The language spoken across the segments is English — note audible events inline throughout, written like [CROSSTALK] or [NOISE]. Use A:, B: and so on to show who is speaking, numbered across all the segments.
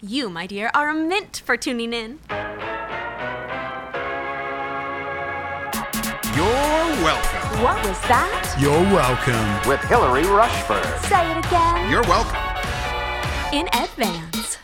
A: You, my dear, are a mint for tuning in.
B: You're welcome.
C: What was that?
B: You're welcome.
D: with Hilary Rushford.
C: Say it again.
B: You're welcome.
A: In advance.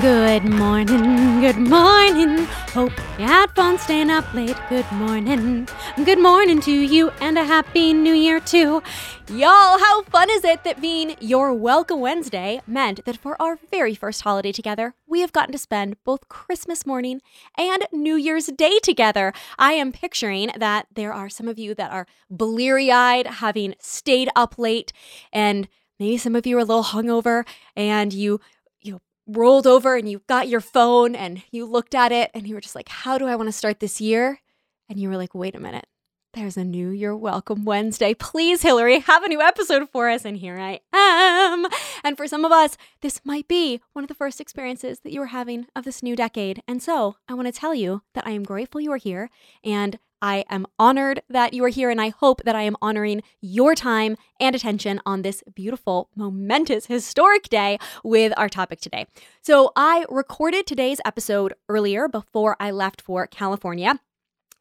E: Good morning, good morning. Hope you had fun staying up late. Good morning. Good morning to you and a happy new year too. Y'all, how fun is it that being your Welcome Wednesday meant that for our very first holiday together, we have gotten to spend both Christmas morning and New Year's Day together. I am picturing that there are some of you that are bleary eyed, having stayed up late, and maybe some of you are a little hungover and you you rolled over and you got your phone and you looked at it and you were just like, how do I want to start this year? And you were like, wait a minute. There's a new You're Welcome Wednesday. Please, Hilary, have a new episode for us. And here I am. And for some of us, this might be one of the first experiences that you are having of this new decade. And so I want to tell you that I am grateful you are here and I am honored that you are here, and I hope that I am honoring your time and attention on this beautiful, momentous, historic day with our topic today. So, I recorded today's episode earlier before I left for California.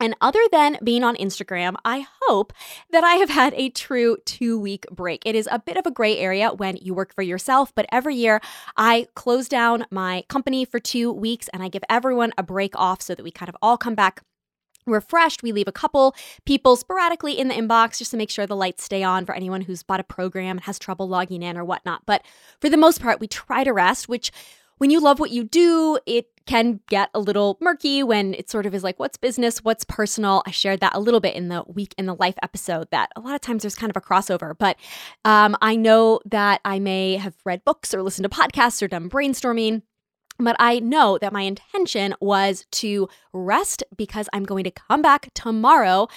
E: And other than being on Instagram, I hope that I have had a true two week break. It is a bit of a gray area when you work for yourself, but every year I close down my company for two weeks and I give everyone a break off so that we kind of all come back refreshed. We leave a couple people sporadically in the inbox just to make sure the lights stay on for anyone who's bought a program and has trouble logging in or whatnot. But for the most part, we try to rest, which when you love what you do, it can get a little murky when it sort of is like, what's business, what's personal. I shared that a little bit in the week in the life episode that a lot of times there's kind of a crossover. But um, I know that I may have read books or listened to podcasts or done brainstorming but I know that my intention was to rest because I'm going to come back tomorrow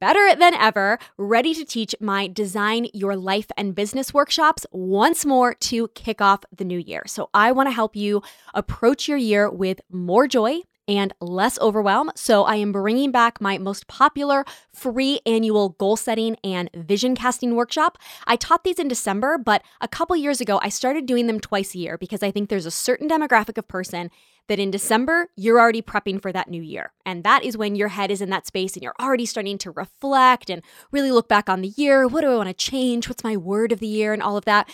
E: better than ever, ready to teach my Design Your Life and Business workshops once more to kick off the new year. So I want to help you approach your year with more joy and less overwhelm. So, I am bringing back my most popular free annual goal setting and vision casting workshop. I taught these in December, but a couple years ago, I started doing them twice a year because I think there's a certain demographic of person that in December, you're already prepping for that new year. And that is when your head is in that space and you're already starting to reflect and really look back on the year. What do I want to change? What's my word of the year? And all of that.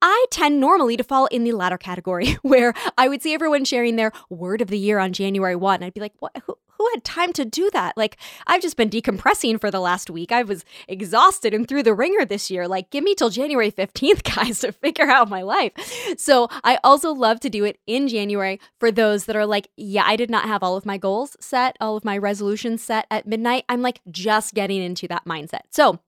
E: I tend normally to fall in the latter category [LAUGHS] where I would see everyone sharing their word of the year on January 1. I'd be like, what? Who, who had time to do that? Like, I've just been decompressing for the last week. I was exhausted and through the ringer this year. Like, give me till January 15th, [LAUGHS] guys, to figure out my life. So, I also love to do it in January for those that are like, yeah, I did not have all of my goals set, all of my resolutions set at midnight. I'm like just getting into that mindset. So,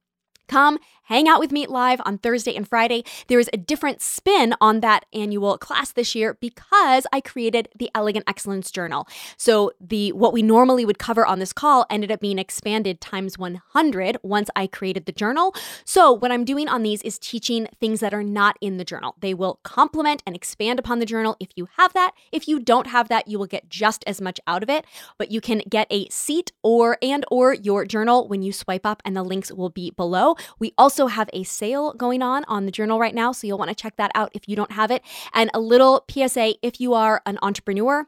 E: Come hang out with me live on Thursday and Friday. There is a different spin on that annual class this year because I created the Elegant Excellence Journal. So the what we normally would cover on this call ended up being expanded times 100 once I created the journal. So what I'm doing on these is teaching things that are not in the journal. They will complement and expand upon the journal if you have that. If you don't have that, you will get just as much out of it, but you can get a seat or and or your journal when you swipe up and the links will be below. We also have a sale going on on the journal right now, so you'll want to check that out if you don't have it. And a little PSA if you are an entrepreneur,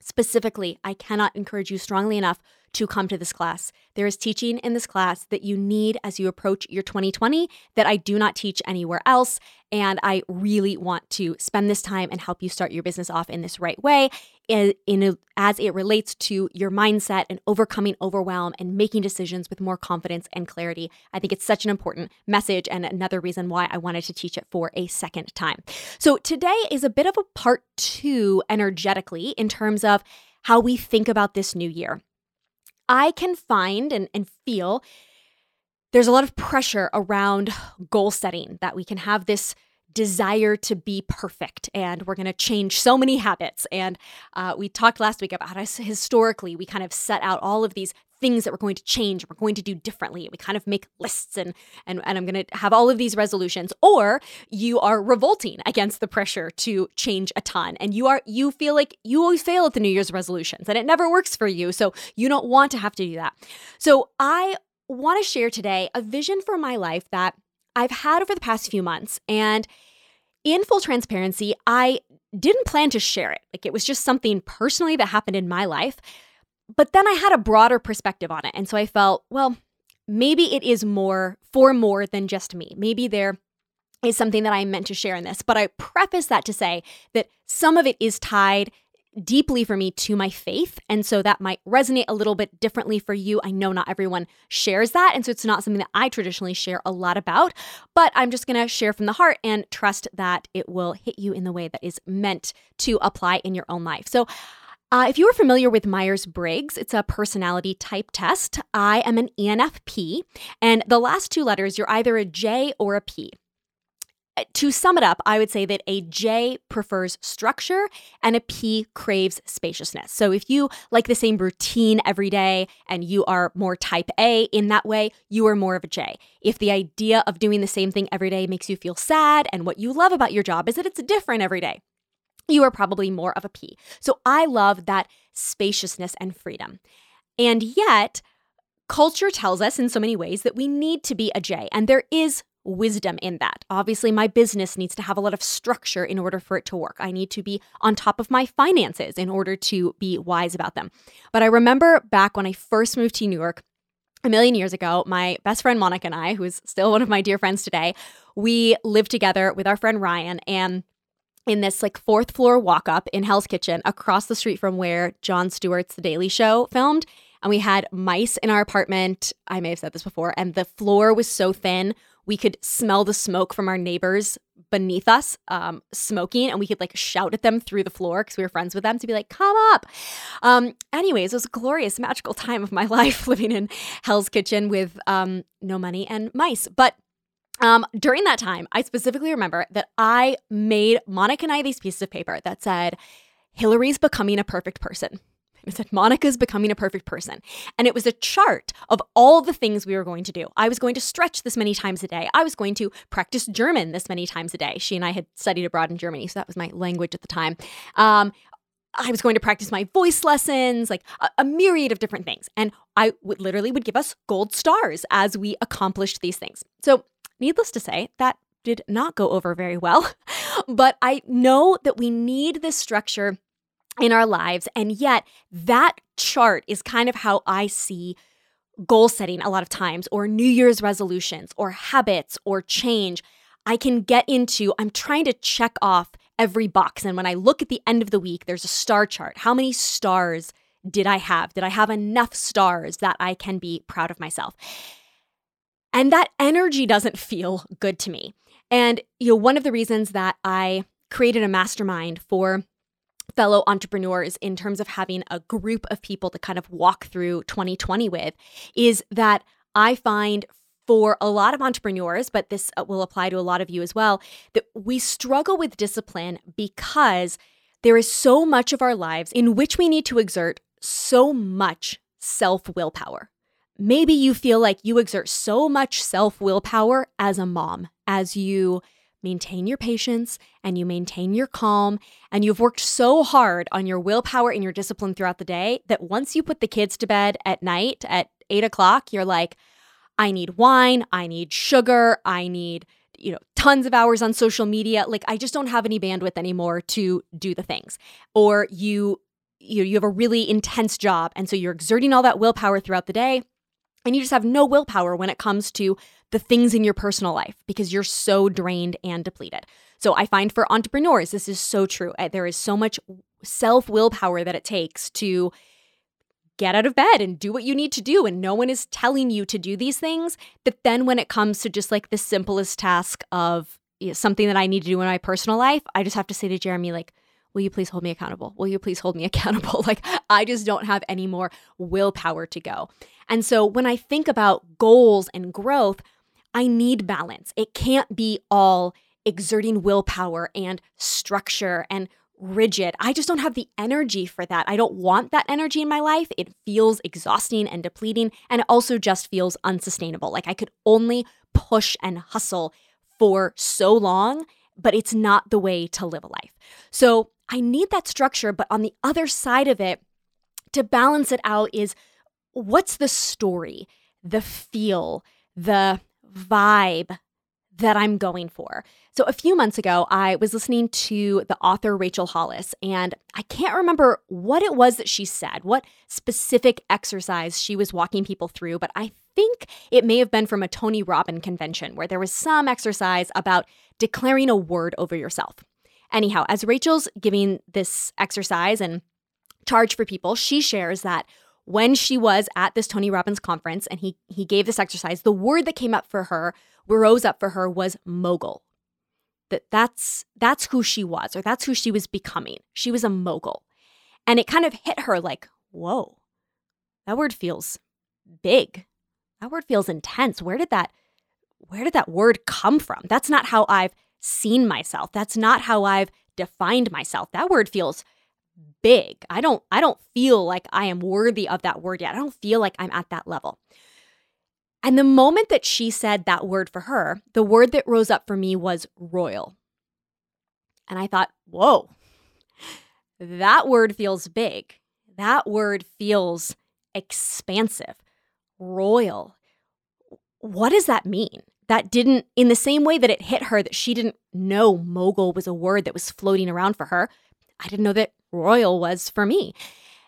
E: specifically, I cannot encourage you strongly enough to come to this class. There is teaching in this class that you need as you approach your 2020 that I do not teach anywhere else. And I really want to spend this time and help you start your business off in this right way, in, in as it relates to your mindset and overcoming overwhelm and making decisions with more confidence and clarity. I think it's such an important message and another reason why I wanted to teach it for a second time. So today is a bit of a part two energetically in terms of how we think about this new year. I can find and, and feel there's a lot of pressure around goal setting that we can have this desire to be perfect and we're going to change so many habits. And uh, we talked last week about us historically we kind of set out all of these things that we're going to change we're going to do differently we kind of make lists and and, and i'm going to have all of these resolutions or you are revolting against the pressure to change a ton and you are you feel like you always fail at the new year's resolutions and it never works for you so you don't want to have to do that so i want to share today a vision for my life that I've had over the past few months. And in full transparency, I didn't plan to share it. Like it was just something personally that happened in my life. But then I had a broader perspective on it. And so I felt, well, maybe it is more for more than just me. Maybe there is something that I meant to share in this. But I preface that to say that some of it is tied deeply for me to my faith. And so that might resonate a little bit differently for you. I know not everyone shares that. And so it's not something that I traditionally share a lot about, but I'm just going to share from the heart and trust that it will hit you in the way that is meant to apply in your own life. So, uh, if you are familiar with Myers Briggs, it's a personality type test. I am an ENFP, and the last two letters, you're either a J or a P. Uh, to sum it up, I would say that a J prefers structure and a P craves spaciousness. So if you like the same routine every day and you are more type A in that way, you are more of a J. If the idea of doing the same thing every day makes you feel sad and what you love about your job is that it's different every day, you are probably more of a P. So I love that spaciousness and freedom. And yet, culture tells us in so many ways that we need to be a J, and there is wisdom in that. Obviously, my business needs to have a lot of structure in order for it to work. I need to be on top of my finances in order to be wise about them. But I remember back when I first moved to New York, a million years ago, my best friend Monica and I, who is still one of my dear friends today, we lived together with our friend Ryan and in this like fourth floor walk up in Hell's Kitchen across the street from where Jon Stewart's The Daily Show filmed. And we had mice in our apartment. I may have said this before. And the floor was so thin, we could smell the smoke from our neighbors beneath us um, smoking and we could like shout at them through the floor because we were friends with them to be like come up um, anyways it was a glorious magical time of my [LAUGHS] life living in hell's kitchen with um, no money and mice but um, during that time i specifically remember that i made monica and i these pieces of paper that said hilary's becoming a perfect person it said, Monica's becoming a perfect person. And it was a chart of all the things we were going to do. I was going to stretch this many times a day. I was going to practice German this many times a day. She and I had studied abroad in Germany, so that was my language at the time. Um, I was going to practice my voice lessons, like a, a myriad of different things. And I would literally would give us gold stars as we accomplished these things. So, needless to say, that did not go over very well. [LAUGHS] but I know that we need this structure in our lives. And yet, that chart is kind of how I see goal setting a lot of times, or New Year's resolutions, or habits, or change. I can get into, I'm trying to check off every box. And when I look at the end of the week, there's a star chart. How many stars did I have? Did I have enough stars that I can be proud of myself? And that energy doesn't feel good to me. And you know, one of the reasons that I created a mastermind for fellow entrepreneurs in terms of having a group of people to kind of walk through 2020 with is that I find for a lot of entrepreneurs, but this uh, will apply to a lot of you as well, that we struggle with discipline because there is so much of our lives in which we need to exert so much self willpower. Maybe you feel like you exert so much self willpower as a mom, as you maintain your patience and you maintain your calm and you've worked so hard on your willpower and your discipline throughout the day that once you put the kids to bed at night at eight o'clock, you're like, I need wine, I need sugar, I need, you know, tons of hours on social media. Like I just don't have any bandwidth anymore to do the things. Or you you you have a really intense job and so you're exerting all that willpower throughout the day and you just have no willpower when it comes to the things in your personal life because you're so drained and depleted. So I find for entrepreneurs, this is so true. There is so much self willpower that it takes to get out of bed and do what you need to do. And no one is telling you to do these things. But then when it comes to just like the simplest task of something that I need to do in my personal life, I just have to say to Jeremy, like, will you please hold me accountable? Will you please hold me [LAUGHS] accountable? like, I just don't have any more willpower to go. And so when I think about goals and growth, I need balance. It can't be all exerting willpower and structure and rigid. I just don't have the energy for that. I don't want that energy in my life. It feels exhausting and depleting. And it also just feels unsustainable. Like I could only push and hustle for so long, but it's not the way to live a life. So I need that structure. But on the other side of it, to balance it out, is what's the story, the feel, the vibe, that I'm going for. So, a few months ago, I was listening to the author Rachel Hollis, and I can't remember what it was that she said, what specific exercise she was walking people through, but I think it may have been from a Tony Robbins convention where there was some exercise about declaring a word over yourself. Anyhow, as Rachel's giving this exercise and charge for people, she shares that when she was at this Tony Robbins conference and he he gave this exercise, the word that came up for her, rose up for her was mogul. That that's that's who she was or that's who she was becoming. She was a mogul. And it kind of hit her like, "Whoa. That word feels big. That word feels intense. Where did that where did that word come from? That's not how I've seen myself. That's not how I've defined myself. That word feels big. I don't I don't feel like I am worthy of that word yet. I don't feel like I'm at that level. And the moment that she said that word for her, the word that rose up for me was royal. And I thought, "Whoa. That word feels big. That word feels expansive. Royal. What does that mean? That didn't, in the same way that it hit her that she didn't know mogul was a word that was floating around for her, I didn't know that royal was for me.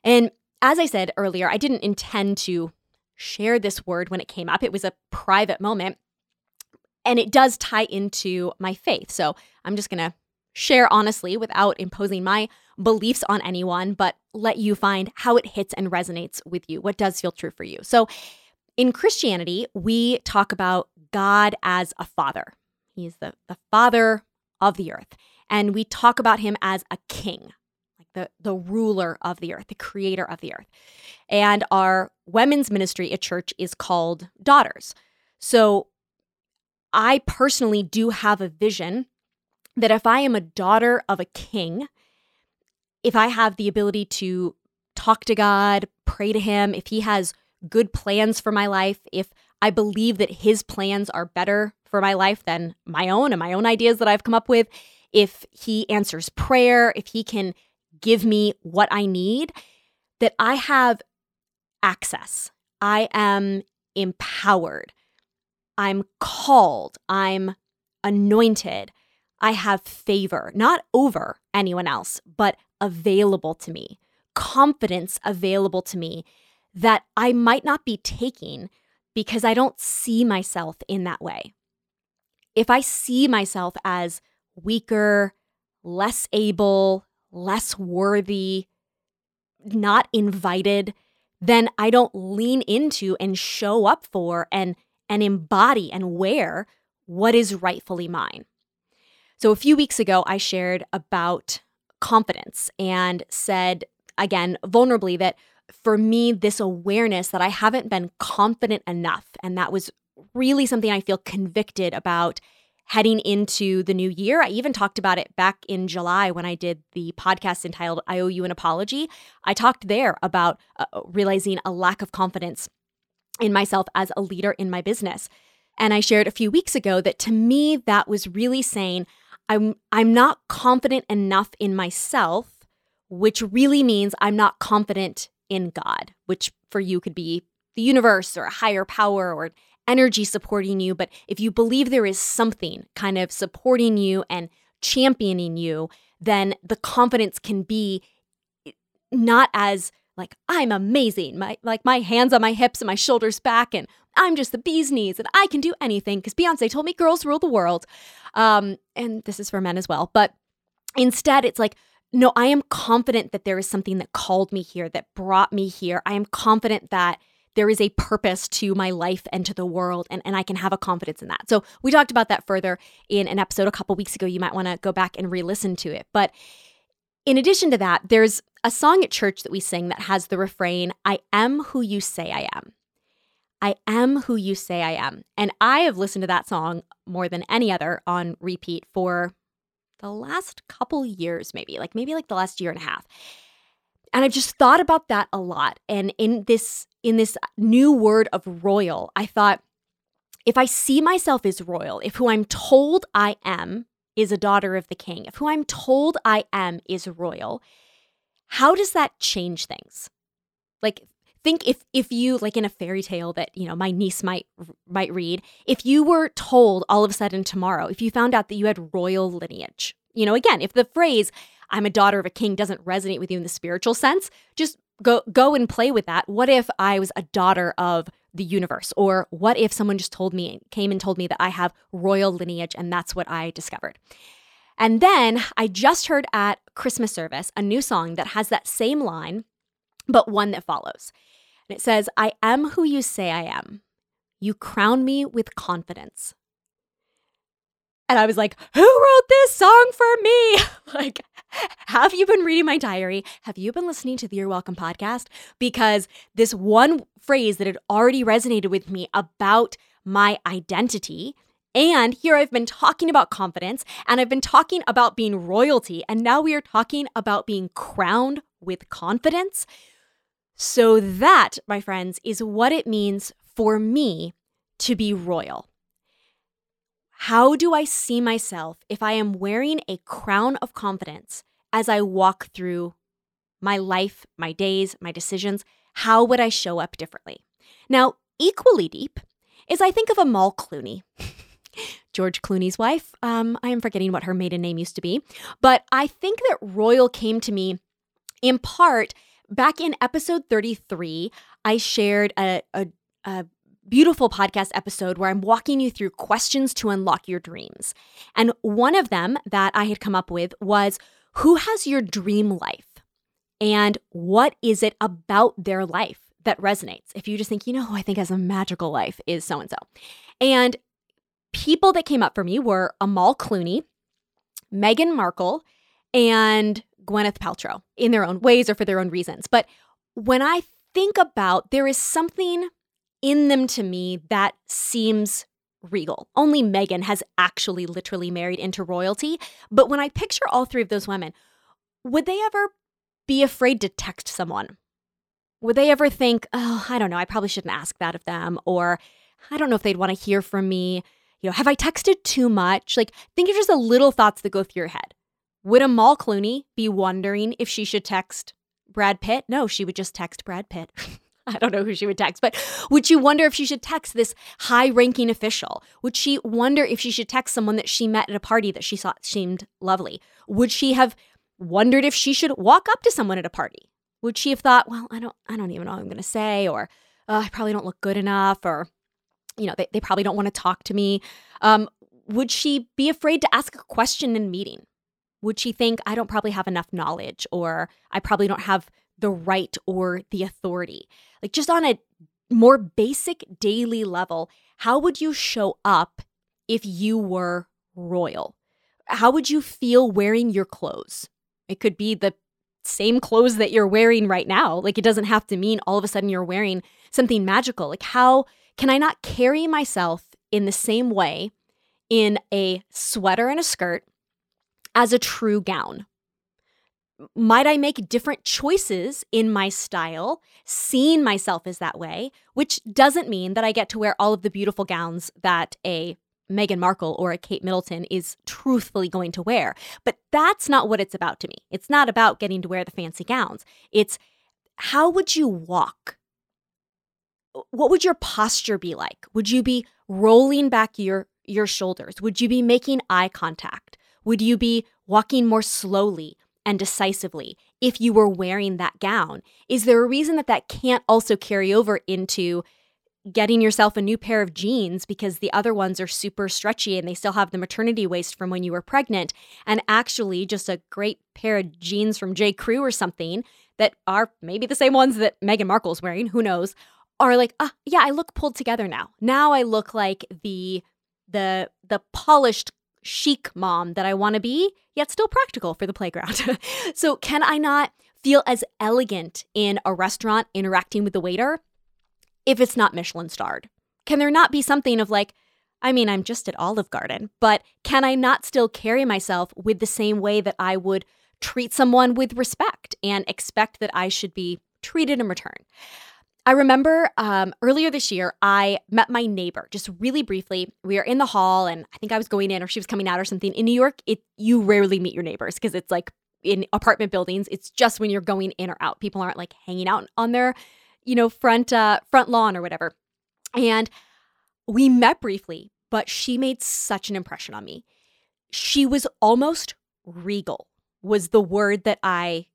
E: And as I said earlier, I didn't intend to share this word when it came up. It was a private moment. And it does tie into my faith. So I'm just going to share honestly without imposing my beliefs on anyone, but let you find how it hits and resonates with you, what does feel true for you. So in Christianity, we talk about God as a father. He's the, the father of the earth. And we talk about him as a king, like the, the ruler of the earth, the creator of the earth. And our women's ministry at church is called Daughters. So I personally do have a vision that if I am a daughter of a king, if I have the ability to talk to God, pray to Him, if He has good plans for my life, if I believe that His plans are better for my life than my own and my own ideas that I've come up with, if He answers prayer, if He can give me what I need, that I have access. I am empowered. I'm called. I'm anointed. I have favor, not over anyone else, but available to me, confidence available to me that I might not be taking because I don't see myself in that way. If I see myself as weaker, less able, less worthy, not invited, then I don't lean into and show up for and and embody and wear what is rightfully mine. So a few weeks ago I shared about confidence and said again vulnerably that for me this awareness that I haven't been confident enough and that was really something I feel convicted about heading into the new year. I even talked about it back in July when I did the podcast entitled I Owe You an Apology. I talked there about uh, realizing a lack of confidence in myself as a leader in my business. And I shared a few weeks ago that to me that was really saying I'm I'm not confident enough in myself, which really means I'm not confident in God, which for you could be the universe or a higher power or energy supporting you, but if you believe there is something kind of supporting you and championing you, then the confidence can be not as like I'm amazing, my like my hands on my hips and my shoulders back, and I'm just the bee's knees, and I can do anything because Beyonce told me girls rule the world. Um, and this is for men as well, but instead, it's like no, I am confident that there is something that called me here, that brought me here. I am confident that there is a purpose to my life and to the world, and, and I can have a confidence in that. So, we talked about that further in an episode a couple weeks ago. You might want to go back and re listen to it. But in addition to that, there's a song at church that we sing that has the refrain, I am who you say I am. I am who you say I am. And I have listened to that song more than any other on repeat for the last couple years, maybe, like maybe like the last year and a half. And I've just thought about that a lot. And in this in this uh, new word of royal, I thought if I see myself as royal, if who I'm told I am is a daughter of the king, if who I'm told I am is royal, how does that change things? Like think if if you like in a fairy tale that you know my niece might might read if you were told all of a sudden tomorrow if you found out that you had royal lineage you know again if the phrase i'm a daughter of a king doesn't resonate with you in the spiritual sense just go go and play with that. What if i was a daughter of the universe? Or what if someone just told me came and told me that i have royal lineage and that's what i discovered? And then i just heard at christmas service a new song that has that same line but one that follows and it says, I am who you say I am. You crown me with confidence. And I was like, who wrote this song for me? [LAUGHS] like, have you been reading my diary? Have you been listening to the You're Welcome podcast? Because this one phrase that had already resonated with me about my identity. And here I've been talking about confidence and I've been talking about being royalty. And now we are talking about being crowned with confidence. So, that, my friends, is what it means for me to be royal. How do I see myself if I am wearing a crown of confidence as I walk through my life, my days, my decisions? How would I show up differently? Now, equally deep is I think of Amal Clooney. [LAUGHS] George Clooney's wife. Um, I am forgetting what her maiden name used to be. But I think that royal came to me in part back in episode 33, I shared a, a, a beautiful podcast episode where I'm walking you through questions to unlock your dreams. And one of them that I had come up with was Who has your dream life? And what is it about their life that resonates? If you just think, you know, who I think has a magical life is so and so. And people that came up for me were Amal Clooney, Meghan Markle, and Gwyneth Paltrow in their own ways or for their own reasons. But when I think about there is something in them to me that seems regal. Only Meghan has actually literally married into royalty. But when I picture all three of those women, would they ever be afraid to text someone? Would they ever think, oh, I don't know, I probably shouldn't ask that of them? Or I don't know if they'd want to hear from me. You know, have I texted too much? Like, think of just the little thoughts that go through your head. Would Amal Clooney be wondering if she should text Brad Pitt? No, she would just text Brad Pitt. [LAUGHS] I don't know who she would text, but would she wonder if she should text this high ranking official? Would she wonder if she should text someone that she met at a party that she thought seemed lovely? Would she have wondered if she should walk up to someone at a party? Would she have thought, well, I don't, I don't even know what I'm going to say, or oh, I probably don't look good enough, or you know, they, they probably don't want to talk to me. Um, would she be afraid to ask a question in a meeting? Would she think, I don't probably have enough knowledge or I probably don't have the right or the authority? Like, just on a more basic daily level, how would you show up if you were royal? How would you feel wearing your clothes? It could be the same clothes that you're wearing right now. Like, it doesn't have to mean all of a sudden you're wearing something magical. Like, how can I not carry myself in the same way in a sweater and a skirt as a true gown? Might I make different choices in my style, seeing myself as that way, which doesn't mean that I get to wear all of the beautiful gowns that a Meghan Markle or a Kate Middleton is truthfully going to wear. But that's not what it's about to me. It's not about getting to wear the fancy gowns. It's how would you walk? What would your posture be like? Would you be rolling back your your shoulders? Would you be making eye contact? Would you be walking more slowly and decisively if you were wearing that gown? Is there a reason that that can't also carry over into getting yourself a new pair of jeans because the other ones are super stretchy and they still have the maternity waist from when you were pregnant and actually just a great pair of jeans from J. Crew or something that are maybe the same ones that Meghan Markle's wearing, who knows, are like, ah, yeah, I look pulled together now. Now I look like the the the polished chic mom that I want to be, yet still practical for the playground. [LAUGHS] so, can I not feel as elegant in a restaurant interacting with the waiter if it's not Michelin starred? Can there not be something of like, I mean, I'm just at Olive Garden, but can I not still carry myself with the same way that I would treat someone with respect and expect that I should be treated in return? I remember um, earlier this year, I met my neighbor just really briefly. We were in the hall, and I think I was going in or she was coming out or something. In New York, it you rarely meet your neighbors because it's like in apartment buildings. It's just when you're going in or out. People aren't like hanging out on their you know, front uh, front lawn or whatever. And we met briefly, but she made such an impression on me. She was almost regal, was the word that I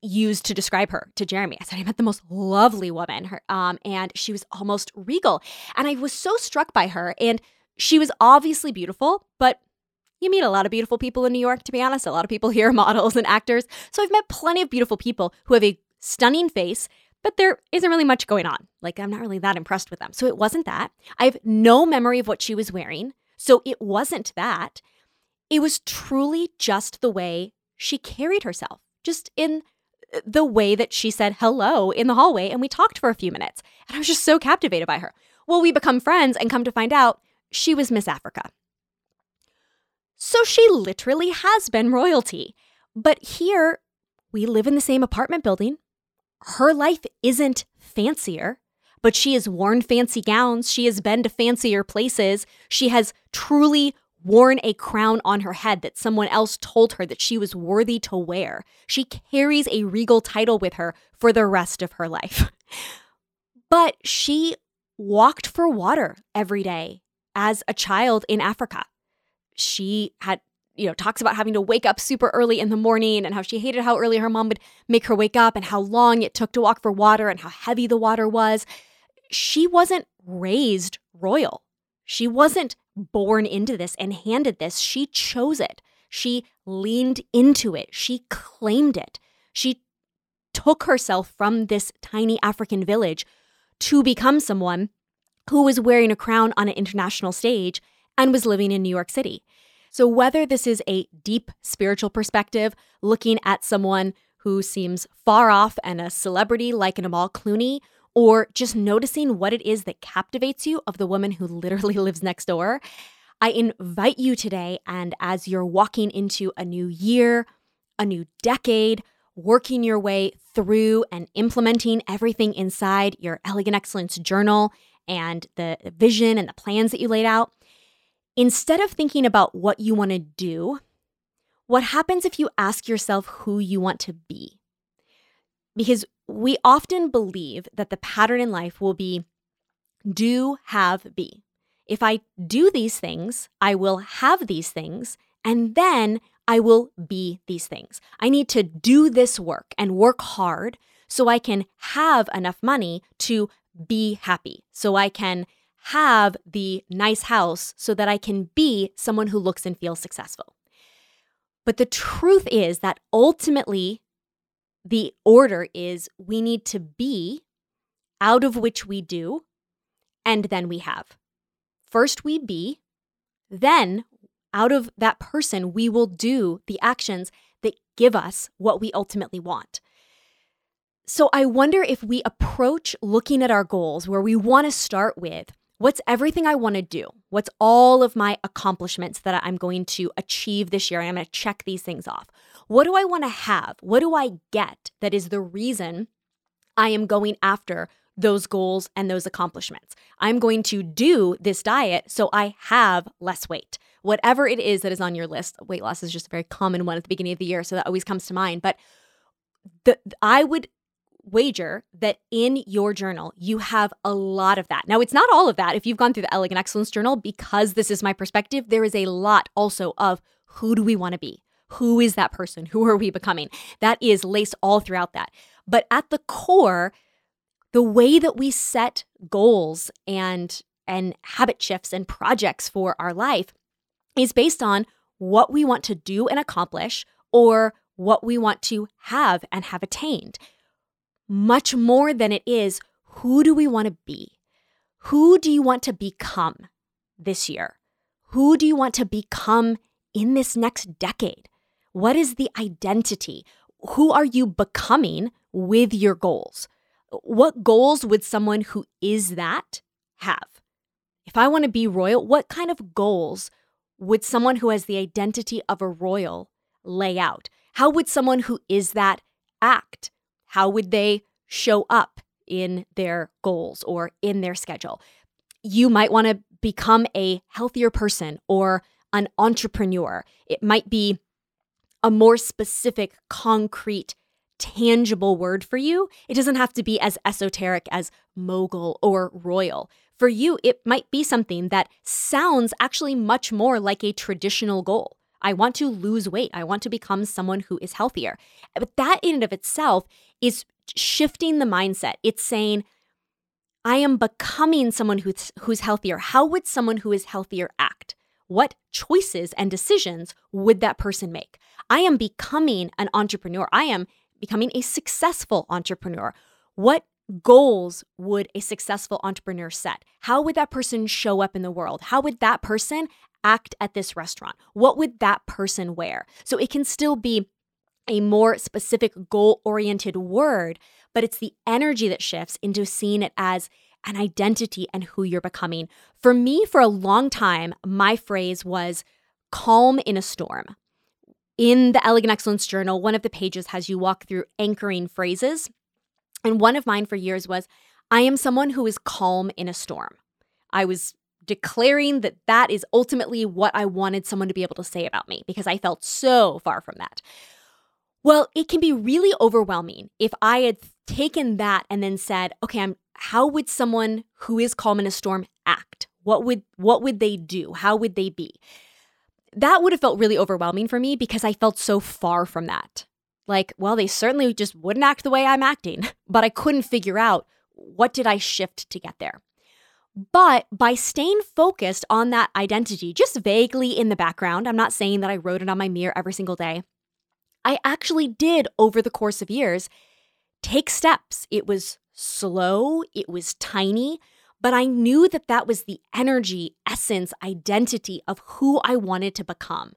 E: used to describe her to Jeremy. I said, I met the most lovely woman, her, um, and she was almost regal. And I was so struck by her. And she was obviously beautiful, but you meet a lot of beautiful people in New York, to be honest. A lot of people here are [LAUGHS] models and actors. So I've met plenty of beautiful people who have a stunning face, but there isn't really much going on. Like, I'm not really that impressed with them. So it wasn't that. I have no memory of what she was wearing. So it wasn't that. It was truly just the way she carried herself, just in the way that she said hello in the hallway. And we talked for a few minutes. And I was just so captivated by her. Well, we become friends and come to find out she was Miss Africa. So she literally has been royalty. But here, we live in the same apartment building. Her life isn't fancier, but she has worn fancy gowns. She has been to fancier places. She has truly worn a crown on her head that someone else told her that she was worthy to wear. She carries a regal title with her for the rest of her life. [LAUGHS] but she walked for water every day as a child in Africa she had you know talks about having to wake up super early in the morning and how she hated how early her mom would make her wake up and how long it took to walk for water and how heavy the water was she wasn't raised royal she wasn't born into this and handed this. She chose it. She leaned into it. She claimed it. She took herself from this tiny african village to become someone who was wearing a crown on an international stage and was living in New York City. So, whether this is a deep spiritual perspective, looking at someone who seems far off and a celebrity like an Amal Clooney, or just noticing what it is that captivates you of the woman who [LAUGHS] literally lives next door, I invite you today, and as you're walking into a new year, a new decade, working your way through and implementing everything inside your Elegant Excellence journal and the vision and the plans that you laid out, Instead of thinking about what you want to do, what happens if you ask yourself who you want to be? Because we often believe that the pattern in life will be do, have, be. If I do these things, I will have these things, and then I will be these things. I need to do this work and work hard so I can have enough money to be happy, so I can have the nice house so that I can be someone who looks and feels successful. But the truth is that ultimately, the order is we need to be out of which we do, and then we have. First, we be, then, out of that person, we will do the actions that give us what we ultimately want. So I wonder if we approach looking at our goals where we want to start with What's everything I want to do? What's all of my accomplishments that I'm going to achieve this year? I'm going to check these things off. What do I want to have? What do I get that is the reason I am going after those goals and those accomplishments? I'm going to do this diet so I have less weight. Whatever it is that is on your list, weight loss is just a very common one at the beginning of the year, so that always comes to mind. But the, I would wager that in your journal, you have a lot of that. Now, it's not all of that. If you've gone through the Elegant Excellence Journal, because this is my perspective, there is a lot also of who do we want to be? Who is that person? Who are we becoming? That is laced all throughout that. But at the core, the way that we set goals and and habit shifts and projects for our life is based on what we want to do and accomplish or what we want to have and have attained much more than it is who do we want to be? Who do you want to become this year? Who do you want to become in this next decade? What is the identity? Who are you becoming with your goals? What goals would someone who is that have? If I want to be royal, what kind of goals would someone who has the identity of a royal lay out? How would someone who is that act? How would they show up in their goals or in their schedule? You might want to become a healthier person or an entrepreneur. It might be a more specific, concrete tangible word for you. It doesn't have to be as esoteric as mogul or royal. For you, it might be something that sounds actually much more like a traditional goal. I want to lose weight. I want to become someone who is healthier. But that in and of itself is shifting the mindset. It's saying, I am becoming someone who's, who's healthier. How would someone who is healthier act? What choices and decisions would that person make? I am becoming an entrepreneur. I am becoming a successful entrepreneur. What goals would a successful entrepreneur set? How would that person show up in the world? How would that person act at this restaurant? What would that person wear? So it can still be a more specific goal oriented word, but it's the energy that shifts into seeing it as an identity and who you're becoming. For me, for a long time, my phrase was calm in a storm. In the Elegant Excellence Journal, one of the pages has you walk through anchoring phrases. And one of mine for years was I am someone who is calm in a storm. I was declaring that that is ultimately what I wanted someone to be able to say about me because I felt so far from that. Well, it can be really overwhelming if I had taken that and then said, okay, I'm how would someone who is calm in a storm act? What would what would they do? How would they be? That would have felt really overwhelming for me because I felt so far from that. Like, well, they certainly just wouldn't act the way I'm acting, [LAUGHS] but I couldn't figure out what did I shift to get there. But by staying focused on that identity, just vaguely in the background, I'm not saying that I wrote it on my mirror every single day. I actually did, over the course of years, take steps. It was slow, it was tiny, but I knew that that was the energy, essence, identity of who I wanted to become.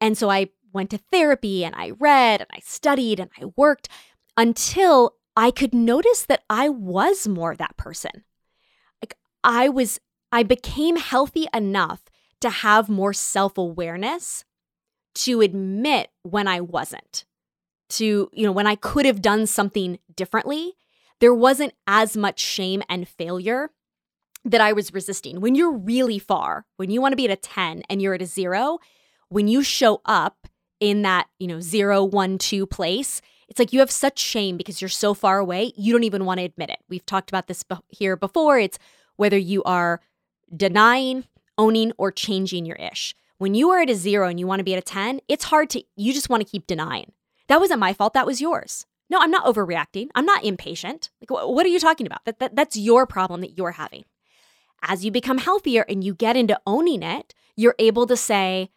E: And so I went to therapy and I read and I studied and I worked until I could notice that I was more that person. I was, I became healthy enough to have more self awareness to admit when I wasn't, to, you know, when I could have done something differently. There wasn't as much shame and failure that I was resisting. When you're really far, when you want to be at a 10 and you're at a zero, when you show up in that, you know, zero, one, two place, it's like you have such shame because you're so far away, you don't even want to admit it. We've talked about this here before. It's whether you are denying, owning, or changing your ish. When you are at a zero and you want to be at a 10, it's hard to, you just want to keep denying. That wasn't my fault. That was yours. No, I'm not overreacting. I'm not impatient. Like, what are you talking about? That, that, that's your problem that you're having. As you become healthier and you get into owning it, you're able to say,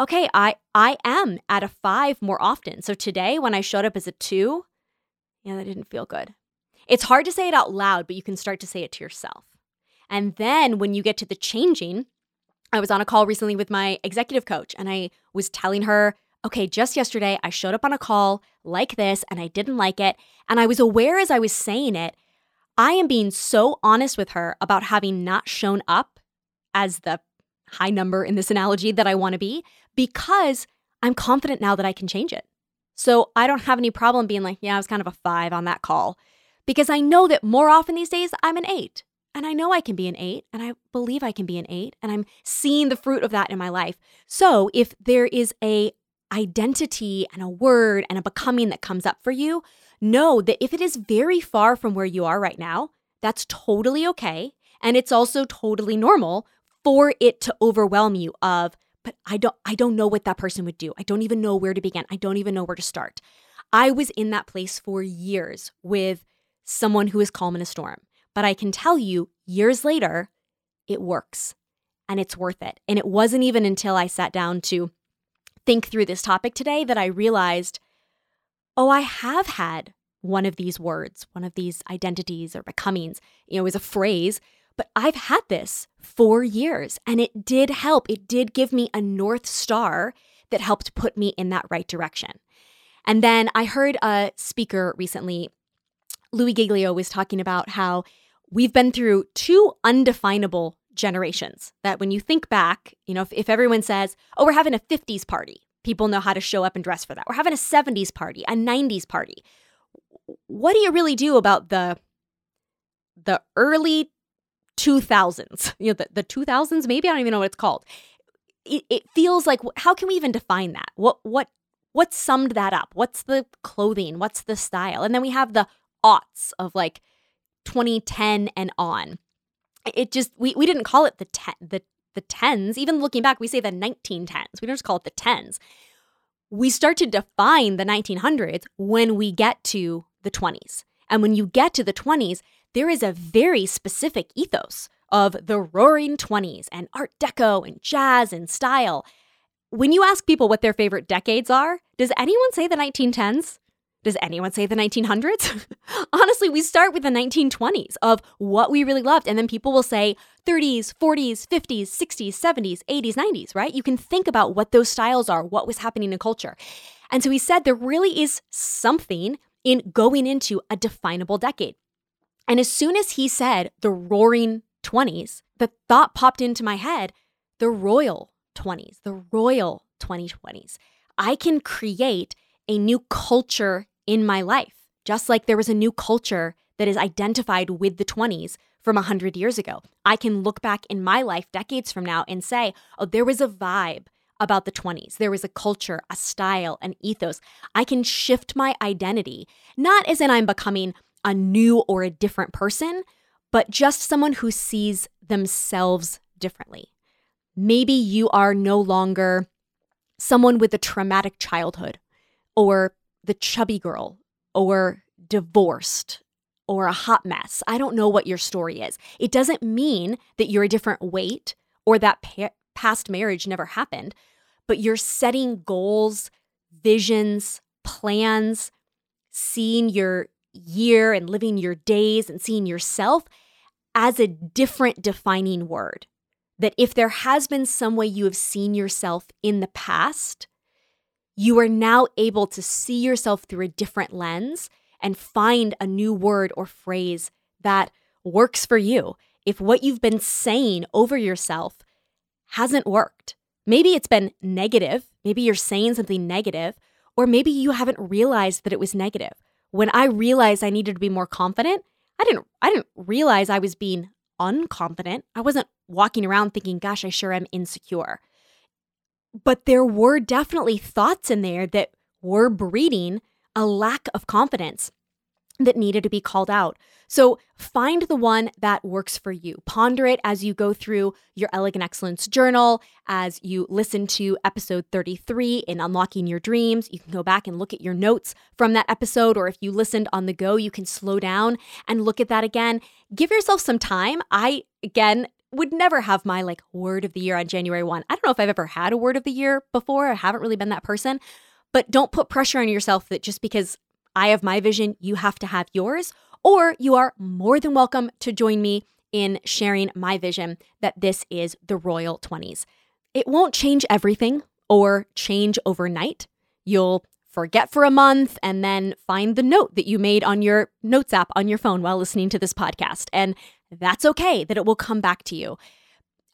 E: okay, I, I am at a five more often. So today, when I showed up as a two, yeah, that didn't feel good. It's hard to say it out loud, but you can start to say it to yourself. And then when you get to the changing, I was on a call recently with my executive coach and I was telling her, okay, just yesterday I showed up on a call like this and I didn't like it. And I was aware as I was saying it, I am being so honest with her about having not shown up as the high number in this analogy that I want to be because I'm confident now that I can change it. So I don't have any problem being like, yeah, I was kind of a five on that call because I know that more often these days I'm an eight. And I know I can be an eight, and I believe I can be an eight, and I'm seeing the fruit of that in my life. So if there is a identity and a word and a becoming that comes up for you, know that if it is very far from where you are right now, that's totally okay. And it's also totally normal for it to overwhelm you of, but I don't I don't know what that person would do. I don't even know where to begin. I don't even know where to start. I was in that place for years with someone who is calm in a storm. But I can tell you, years later, it works and it's worth it. And it wasn't even until I sat down to think through this topic today that I realized oh, I have had one of these words, one of these identities or becomings, you know, is a phrase, but I've had this for years and it did help. It did give me a North Star that helped put me in that right direction. And then I heard a speaker recently, Louie Giglio, was talking about how we've been through two undefinable generations. That when you think back, you know, if, if everyone says, oh, we're having a 50s party, people know how to show up and dress for that. We're having a 70s party, a 90s party. What do you really do about the the early 2000s? [LAUGHS] You know, the, the 2000s, maybe I don't even know what it's called. It, it feels like how can we even define that? What what what summed that up? What's the clothing? What's the style? And then we have the aughts of like 2010 and on. It just we we didn't call it the ten, the the tens. Even looking back, we say the 1910s. We don't just call it the tens. We start to define the 1900s when we get to the 20s. And when you get to the 20s, there is a very specific ethos of the roaring 20s and Art Deco and jazz and style. When you ask people what their favorite decades are, does anyone say the 1910s? Does anyone say the 1900s? [LAUGHS] Honestly, we start with the 1920s of what we really loved, and then people will say 30s, 40s, 50s, 60s, 70s, 80s, 90s, right? You can think about what those styles are, what was happening in culture. And so he said there really is something in going into a definable decade. And as soon as he said the roaring 20s, the thought popped into my head the royal 20s, the royal 2020s. I can create a new culture in my life, just like there was a new culture that is identified with the 20s from 100 years ago. I can look back in my life decades from now and say, oh, there was a vibe about the 20s. There was a culture, a style, an ethos. I can shift my identity, not as in I'm becoming a new or a different person, but just someone who sees themselves differently. Maybe you are no longer someone with a traumatic childhood, or the chubby girl, or divorced, or a hot mess. I don't know what your story is. It doesn't mean that you're a different weight or that pa- past marriage never happened, but you're setting goals, visions, plans, seeing your year and living your days and seeing yourself as a different defining word. That if there has been some way you have seen yourself in the past, you are now able to see yourself through a different lens and find a new word or phrase that works for you. If what you've been saying over yourself hasn't worked, maybe it's been negative, maybe you're saying something negative, or maybe you haven't realized that it was negative. When I realized I needed to be more confident, I didn't I didn't realize I was being unconfident. I wasn't walking around thinking, gosh, I sure am insecure. But there were definitely thoughts in there that were breeding a lack of confidence that needed to be called out. So find the one that works for you. Ponder it as you go through your Elegant Excellence journal, as you listen to episode 33 in Unlocking Your Dreams. You can go back and look at your notes from that episode, or if you listened on the go, you can slow down and look at that again. Give yourself some time. I, again, would never have my like word of the year on January 1. I don't know if I've ever had a word of the year before. I haven't really been that person. But don't put pressure on yourself that just because I have my vision, you have to have yours, or you are more than welcome to join me in sharing my vision that this is the Royal 20s. It won't change everything or change overnight. You'll forget for a month and then find the note that you made on your notes app on your phone while listening to this podcast. And that's okay that it will come back to you.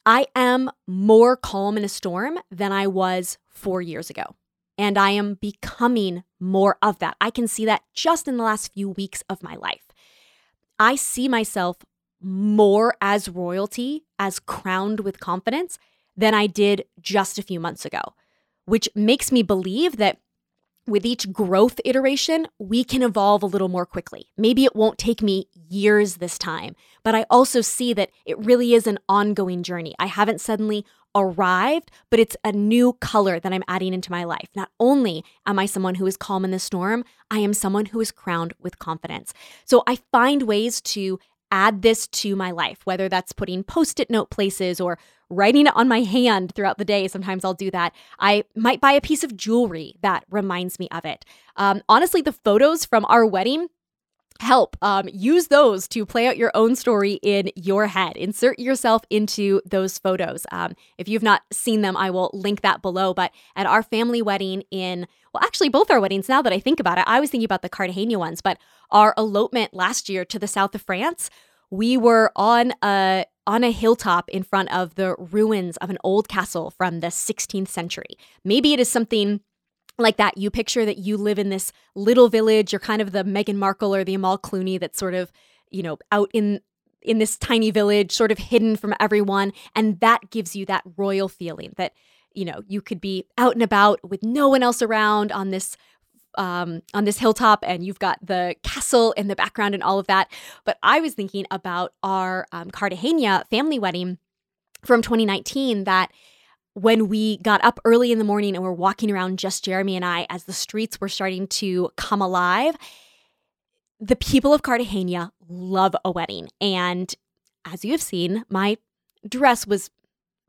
E: I am more calm in a storm than I was four years ago. And I am becoming more of that. I can see that just in the last few weeks of my life. I see myself more as royalty, as crowned with confidence than I did just a few months ago, which makes me believe that with each growth iteration, we can evolve a little more quickly. Maybe it won't take me years this time, but I also see that it really is an ongoing journey. I haven't suddenly arrived, but it's a new color that I'm adding into my life. Not only am I someone who is calm in the storm, I am someone who is crowned with confidence. So I find ways to add this to my life, whether that's putting post it note places or writing it on my hand throughout the day. Sometimes I'll do that. I might buy a piece of jewelry that reminds me of it. Um, honestly, the photos from our wedding help. Um, use those to play out your own story in your head. Insert yourself into those photos. Um, if you've not seen them, I will link that below. But at our family wedding in, well, actually, both our weddings, now that I think about it, I was thinking about the Cartagena ones, but our elopement last year to the south of France, we were on a on a hilltop in front of the ruins of an old castle from the 16th century. Maybe it is something like that. You picture that you live in this little village. You're kind of the Meghan Markle or the Amal Clooney that's sort of, you know, out in in this tiny village, sort of hidden from everyone, and that gives you that royal feeling that you know, you could be out and about with no one else around on this um, on this hilltop and you've got the castle in the background and all of that. But I was thinking about our um, Cartagena family wedding from 2019 that when we got up early in the morning and were walking around, just Jeremy and I, as the streets were starting to come alive, the people of Cartagena love a wedding. And as you have seen, my dress was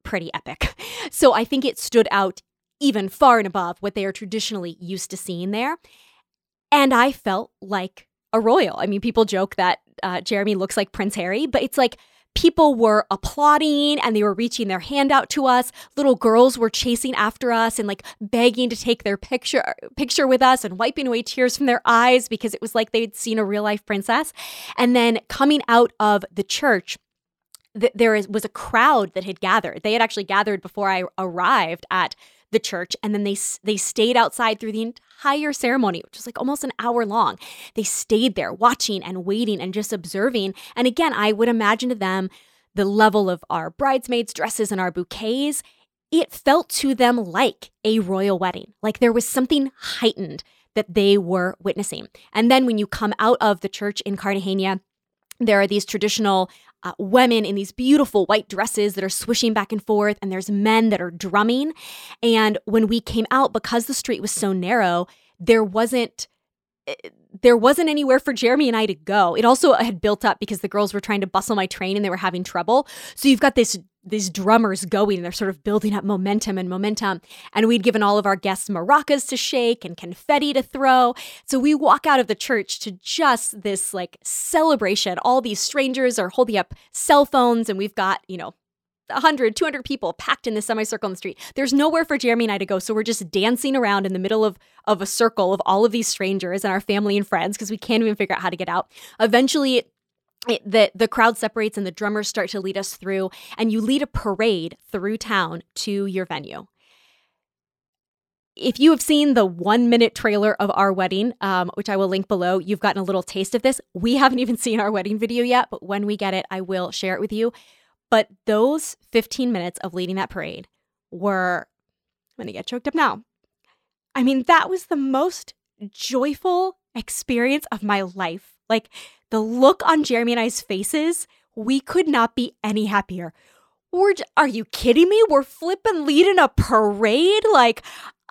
E: pretty epic. [LAUGHS] So I think it stood out even far and above what they are traditionally used to seeing there. And I felt like a royal. I mean, people joke that uh, Jeremy looks like Prince Harry, but it's like people were applauding and they were reaching their hand out to us little girls were chasing after us and like begging to take their picture picture with us and wiping away tears from their eyes because it was like they'd seen a real life princess and then coming out of the church th- there is, was a crowd that had gathered they had actually gathered before i arrived at the church and then they they stayed outside through the entire ceremony which was like almost an hour long. They stayed there watching and waiting and just observing. And again i would imagine to them the level of our bridesmaids dresses and our bouquets it felt to them like a royal wedding like there was something heightened that they were witnessing. And then when you come out of the church in cartagena there are these traditional uh, women in these beautiful white dresses that are swishing back and forth, and there's men that are drumming. And when we came out, because the street was so narrow, there wasn't eh, there wasn't anywhere for Jeremy and I to go. It also had built up because the girls were trying to bustle my train and they were having trouble. So you've got this these drummers going and they're sort of building up momentum and momentum. And we'd given all of our guests maracas to shake and confetti to throw. So we walk out of the church to just this like celebration. All these strangers are holding up cell phones and we've got, you know, 100, 200 people packed in the semicircle on the street. There's nowhere for Jeremy and I to go. So we're just dancing around in the middle of, of a circle of all of these strangers and our family and friends because we can't even figure out how to get out. Eventually, it, the, the crowd separates and the drummers start to lead us through, and you lead a parade through town to your venue. If you have seen the one minute trailer of our wedding, um, which I will link below, you've gotten a little taste of this. We haven't even [LAUGHS] seen our wedding video yet, but when we get it, I will share it with you. But those 15 minutes of leading that parade were, I'm to get choked up now. I mean, that was the most joyful experience of my life. Like the look on Jeremy and I's faces, we could not be any happier. We're, are you kidding me? We're flipping leading a parade. Like,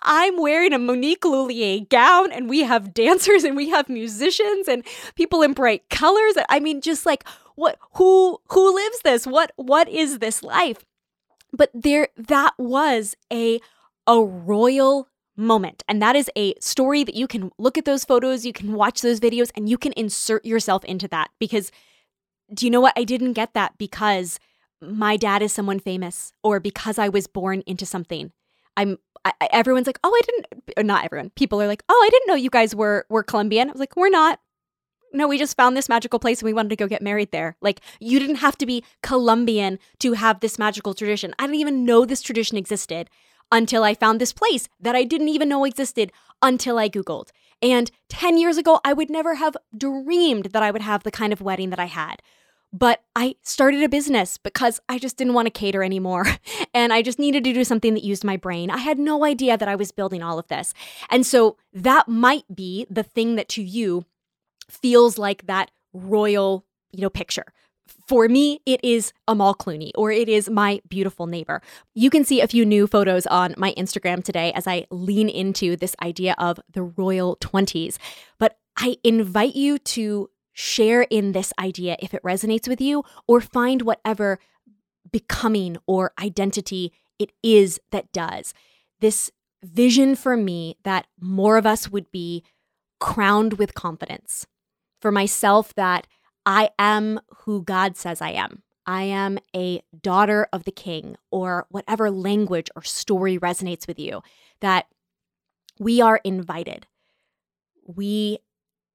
E: I'm wearing a Monique Lhuillier gown and we have dancers and we have musicians and people in bright colors. I mean, just like what who who lives this? What what is this life? But there that was a a royal moment. And that is a story that you can look at those photos, you can watch those videos, and you can insert yourself into that. Because do you know what? I didn't get that because my dad is someone famous or because I was born into something. I'm I, everyone's like, oh, I didn't. Not everyone. People are like, oh, I didn't know you guys were were Colombian. I was like, we're not no, we just found this magical place and we wanted to go get married there. Like, you didn't have to be Colombian to have this magical tradition. I didn't even know this tradition existed until I found this place that I didn't even know existed until I Googled. And 10 years ago, I would never have dreamed that I would have the kind of wedding that I had. But I started a business because I just didn't want to cater anymore. [LAUGHS] And I just needed to do something that used my brain. I had no idea that I was building all of this. And so that might be the thing that to you feels like that royal, you know, picture. For me, it is Amal Clooney or it is my beautiful neighbor. You can see a few new photos on my Instagram today as I lean into this idea of the royal 20s. But I invite you to share in this idea if it resonates with you or find whatever becoming or identity it is that does. This vision for me that more of us would be crowned with confidence for myself that I am who God says I am. I am a daughter of the king, or whatever language or story resonates with you, that we are invited. We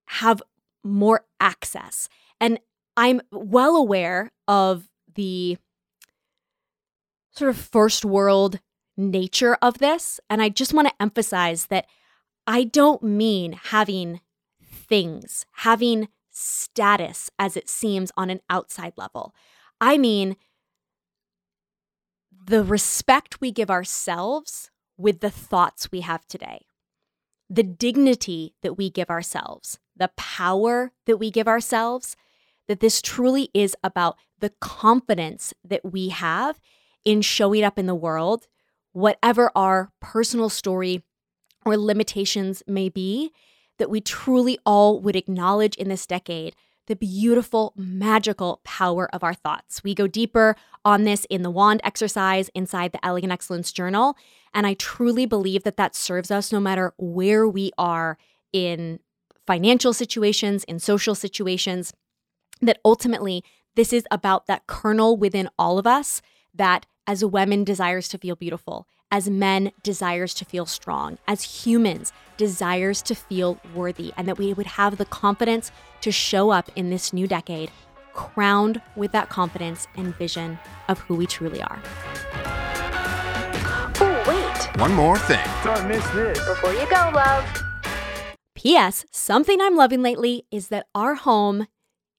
E: have more access. And I'm well aware of the sort of first world nature of this. And I just want to emphasize that I don't mean having things, having status as it seems on an outside level. I mean, the respect we give ourselves with the thoughts we have today, the dignity that we give ourselves, the power that we give ourselves, that this truly is about the confidence that we have in showing up in the world, whatever our personal story or limitations may be, that we truly all would acknowledge in this decade the beautiful, magical power of our thoughts. We go deeper on this in the wand exercise inside the Elegant Excellence Journal. And I truly believe that that serves us no matter where we are in financial situations, in social situations, that ultimately this is about that kernel within all of us that as women desires to feel beautiful, as men desires to feel strong, as humans desires to feel worthy, and that we would have the confidence to show up in this new decade crowned with that confidence and vision of who we truly are.
C: Oh, wait.
B: One more thing.
D: Don't miss this.
C: Before you go, love.
E: P.S. Something I'm loving lately is that our home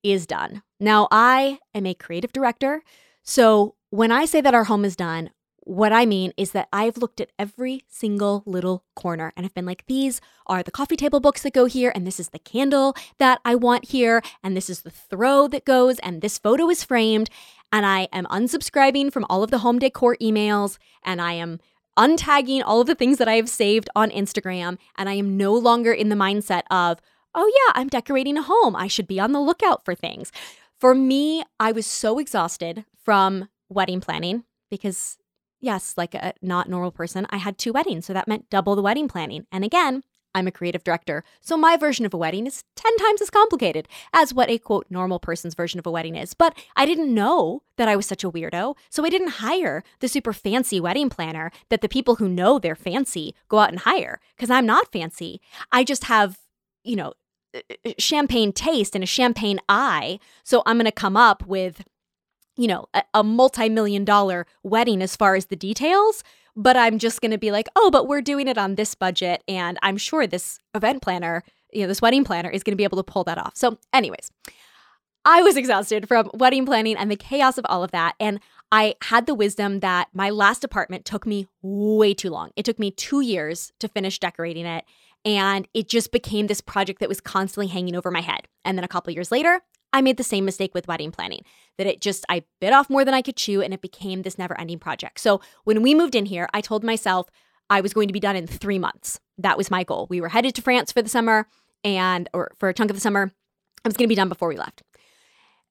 E: is done. Now, I am a creative director. So when I say that our home is done, what I mean is that I've looked at every single little corner and I've been like, these are the coffee table books that go here, and this is the candle that I want here, and this is the throw that goes, and this photo is framed. And I am unsubscribing from all of the home decor emails, and I am untagging all of the things that I have saved on Instagram. And I am no longer in the mindset of, oh, yeah, I'm decorating a home. I should be on the lookout for things. For me, I was so exhausted from wedding planning because yes, like a not normal person, I had two weddings. So that meant double the wedding planning. And again, I'm a creative director. So my version of a wedding is 10 times as complicated as what a quote normal person's version of a wedding is. But I didn't know that I was such a weirdo. So I didn't hire the super fancy wedding planner that the people who know they're fancy go out and hire because I'm not fancy. I just have, you know, uh, uh, champagne taste and a champagne eye. So I'm going to come up with you know, a, a multi million dollar wedding as far as the details. But I'm just going to be like, oh, but we're doing it on this budget. And I'm sure this event planner, you know, this wedding planner is going to be able to pull that off. So, anyways, I was exhausted from wedding planning and the chaos of all of that. And I had the wisdom that my last apartment took me way too long. It took me two years to finish decorating it. And it just became this project that was constantly hanging over my head. And then a couple years later, I made the same mistake with wedding planning that it just, I bit off more than I could chew and it became this never ending project. So when we moved in here, I told myself I was going to be done in three months. That was my goal. We were headed to France for the summer and, or for a chunk of the summer. I was going to be done before we left.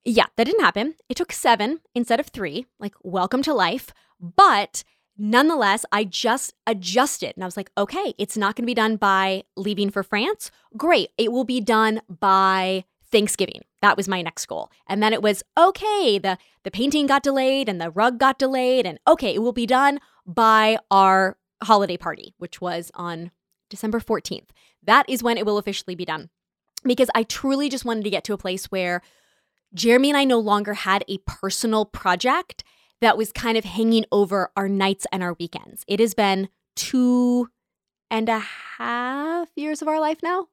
E: Yeah, that didn't happen. It took seven instead of three. Like, welcome to life. But nonetheless, I just adjusted and I was like, okay, it's not going to be done by leaving for France. Great. It will be done by Thanksgiving. That was my next goal. And then it was okay, the the painting got delayed and the rug got delayed and okay, it will be done by our holiday party, which was on December 14th. That is when it will officially be done. Because I truly just wanted to get to a place where Jeremy and I no longer had a personal project that was kind of hanging over our nights and our weekends. It has been two and a half years of our life now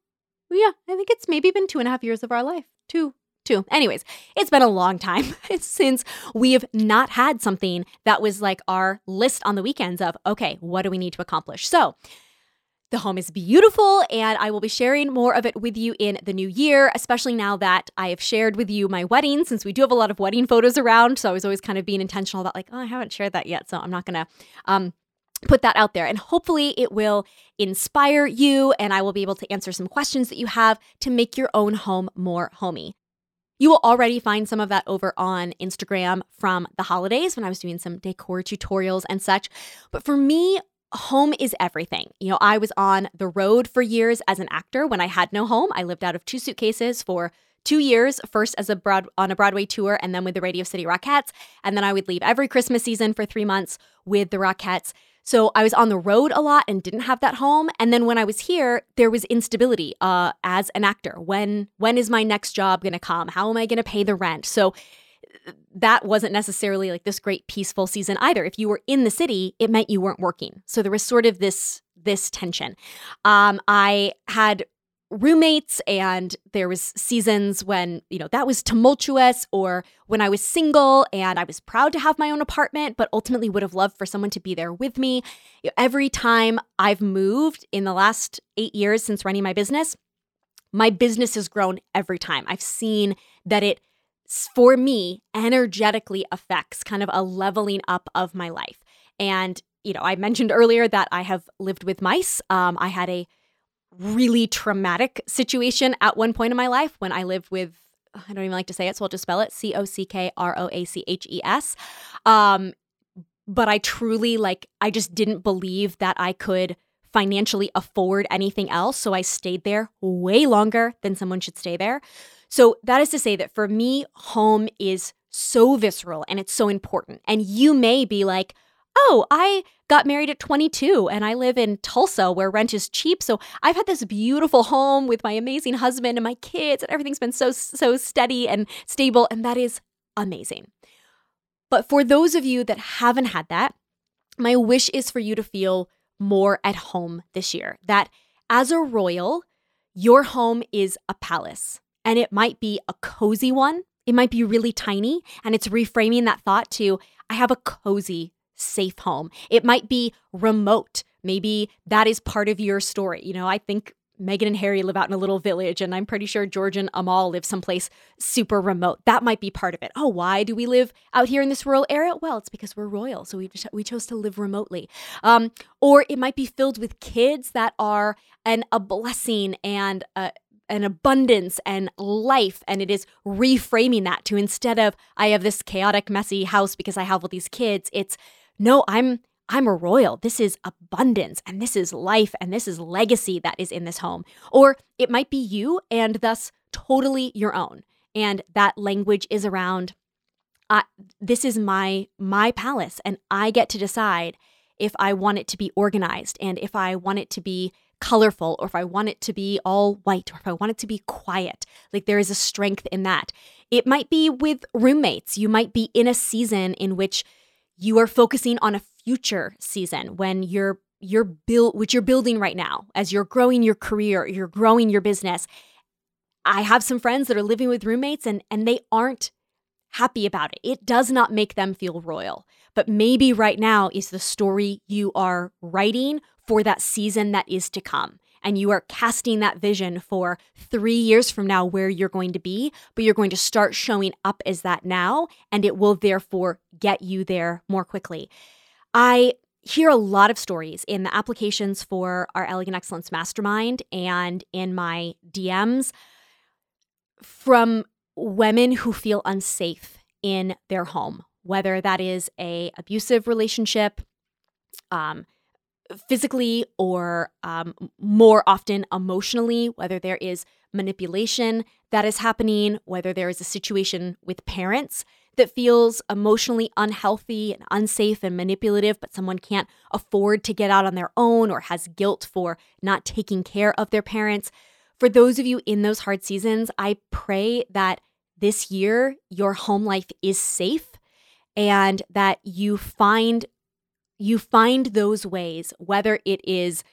E: yeah, I think it's maybe been two and a half years of our life. Two, two. Anyways, it's been a long time [LAUGHS] since we have not had something that was like our list on the weekends of, okay, what do we need to accomplish? So, the home is beautiful, and I will be sharing more of it with you in the new year, especially now that I have shared with you my wedding, since we do have a lot of wedding photos around. So I was always kind of being intentional about, like, oh, I haven't shared that yet. So I'm not going to um, put that out there. And hopefully, it will inspire you, and I will be able to answer some questions that you have to make your own home more homey. You will already find some of that over on Instagram from the holidays when I was doing some decor tutorials and such. But for me, home is everything. You know, I was on the road for years as an actor when I had no home. I lived out of two suitcases for two years, first as a broad on a Broadway tour and then with the Radio City Rockettes. And then I would leave every Christmas season for three months with the Rockettes. So I was on the road a lot and didn't have that home. And then when I was here, there was instability uh, as an actor. When when is my next job going to come? How am I going to pay the rent? So that wasn't necessarily like this great peaceful season either. If you were in the city, it meant you weren't working. So there was sort of this this tension. Um, I had roommates and there was seasons when you know that was tumultuous or when i was single and i was proud to have my own apartment but ultimately would have loved for someone to be there with me. Every time i've moved in the last 8 years since running my business my business has grown every time. I've seen that it for me energetically affects kind of a leveling up of my life. And you know i mentioned earlier that i have lived with mice. Um, i had a really traumatic situation at one point in my life when I lived with I don't even like to say it, so I'll just spell it C O C K R O A C H E S. Um, but I truly like I just didn't believe that I could financially afford anything else, so I stayed there way longer than someone should stay there. So that is to say that for me, home is so visceral and it's so important. And you may be like, oh, I got married at 22 and I live in Tulsa where rent is cheap. So I've had this beautiful home with my amazing husband and my kids, and everything's been so, so steady and stable. And that is amazing. But for those of you that haven't had that, my wish is for you to feel more at home this year. That as a royal, your home is a palace and it might be a cozy one. It might be really tiny, and it's reframing that thought to I have a cozy safe home. It might be remote. Maybe that is part of your story. You know, I think Meghan and Harry live out in a little village, and I'm pretty sure George and Amal live someplace super remote. That might be part of it. Oh, why do we live out here in this rural area? Well, it's because we're royal, so we we chose to live remotely. Um, or it might be filled with kids that are an a blessing and a, an abundance and life and it is reframing that to instead of i have this chaotic messy house because i have all these kids it's no, I'm I'm a royal. This is abundance and this is life and this is legacy that is in this home. Or it might be you and thus totally your own. And that language is around uh, this is my my palace and I get to decide if I want it to be organized and if I want it to be colorful or if I want it to be all white or if I want it to be quiet. Like there is a strength in that. It might be with roommates. You might be in a season in which you are focusing on a future season when you're you're build which you're building right now as you're growing your career, you're growing your business. I have some friends that are living with roommates and and they aren't happy about it. It does not make them feel royal. But maybe right now is the story you are writing for that season that is to come and you are casting that vision for three years from now where you're going to be, but you're going to start showing up as that now, and it will therefore get you there more quickly. I hear a lot of stories in the applications for our Elegant Excellence Mastermind and in my DMs from women who feel unsafe in their home, whether that is a abusive relationship, um, physically or um, more often emotionally, whether there is manipulation that is happening, whether there is a situation with parents that feels emotionally unhealthy and unsafe and manipulative, but someone can't afford to get out on their own or has guilt for not taking care of their parents. For those of you in those hard seasons, I pray that this year your home life is safe and that you find you find those ways, whether it is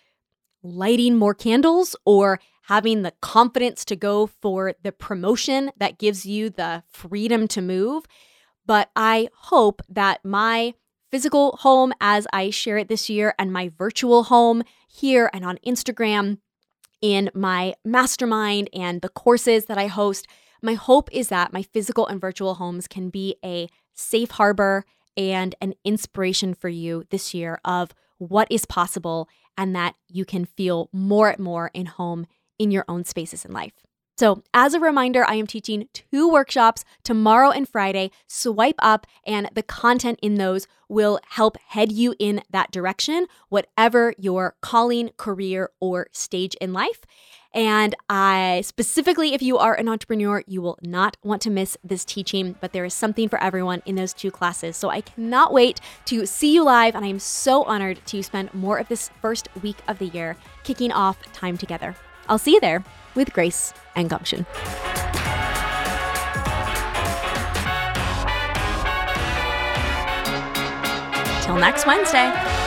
E: lighting more candles or having the confidence to go for the promotion that gives you the freedom to move. But I hope that my physical home as I share it this year and my virtual home here and on Instagram in my mastermind and the courses that I host, my hope is that my physical and virtual homes can be a safe harbor and an inspiration for you this year of what is possible and that you can feel more and more in home in your own spaces in life. So, as a reminder, I am teaching two workshops tomorrow and Friday. Swipe up, and the content in those will help head you in that direction, whatever your calling, career, or stage in life. And I specifically, if you are an entrepreneur, you will not want to miss this teaching, but there is something for everyone in those two classes. So I cannot wait to see you live. And I am so honored to spend more of this first week of the year kicking off time together. I'll see you there with grace and gumption. Till next Wednesday.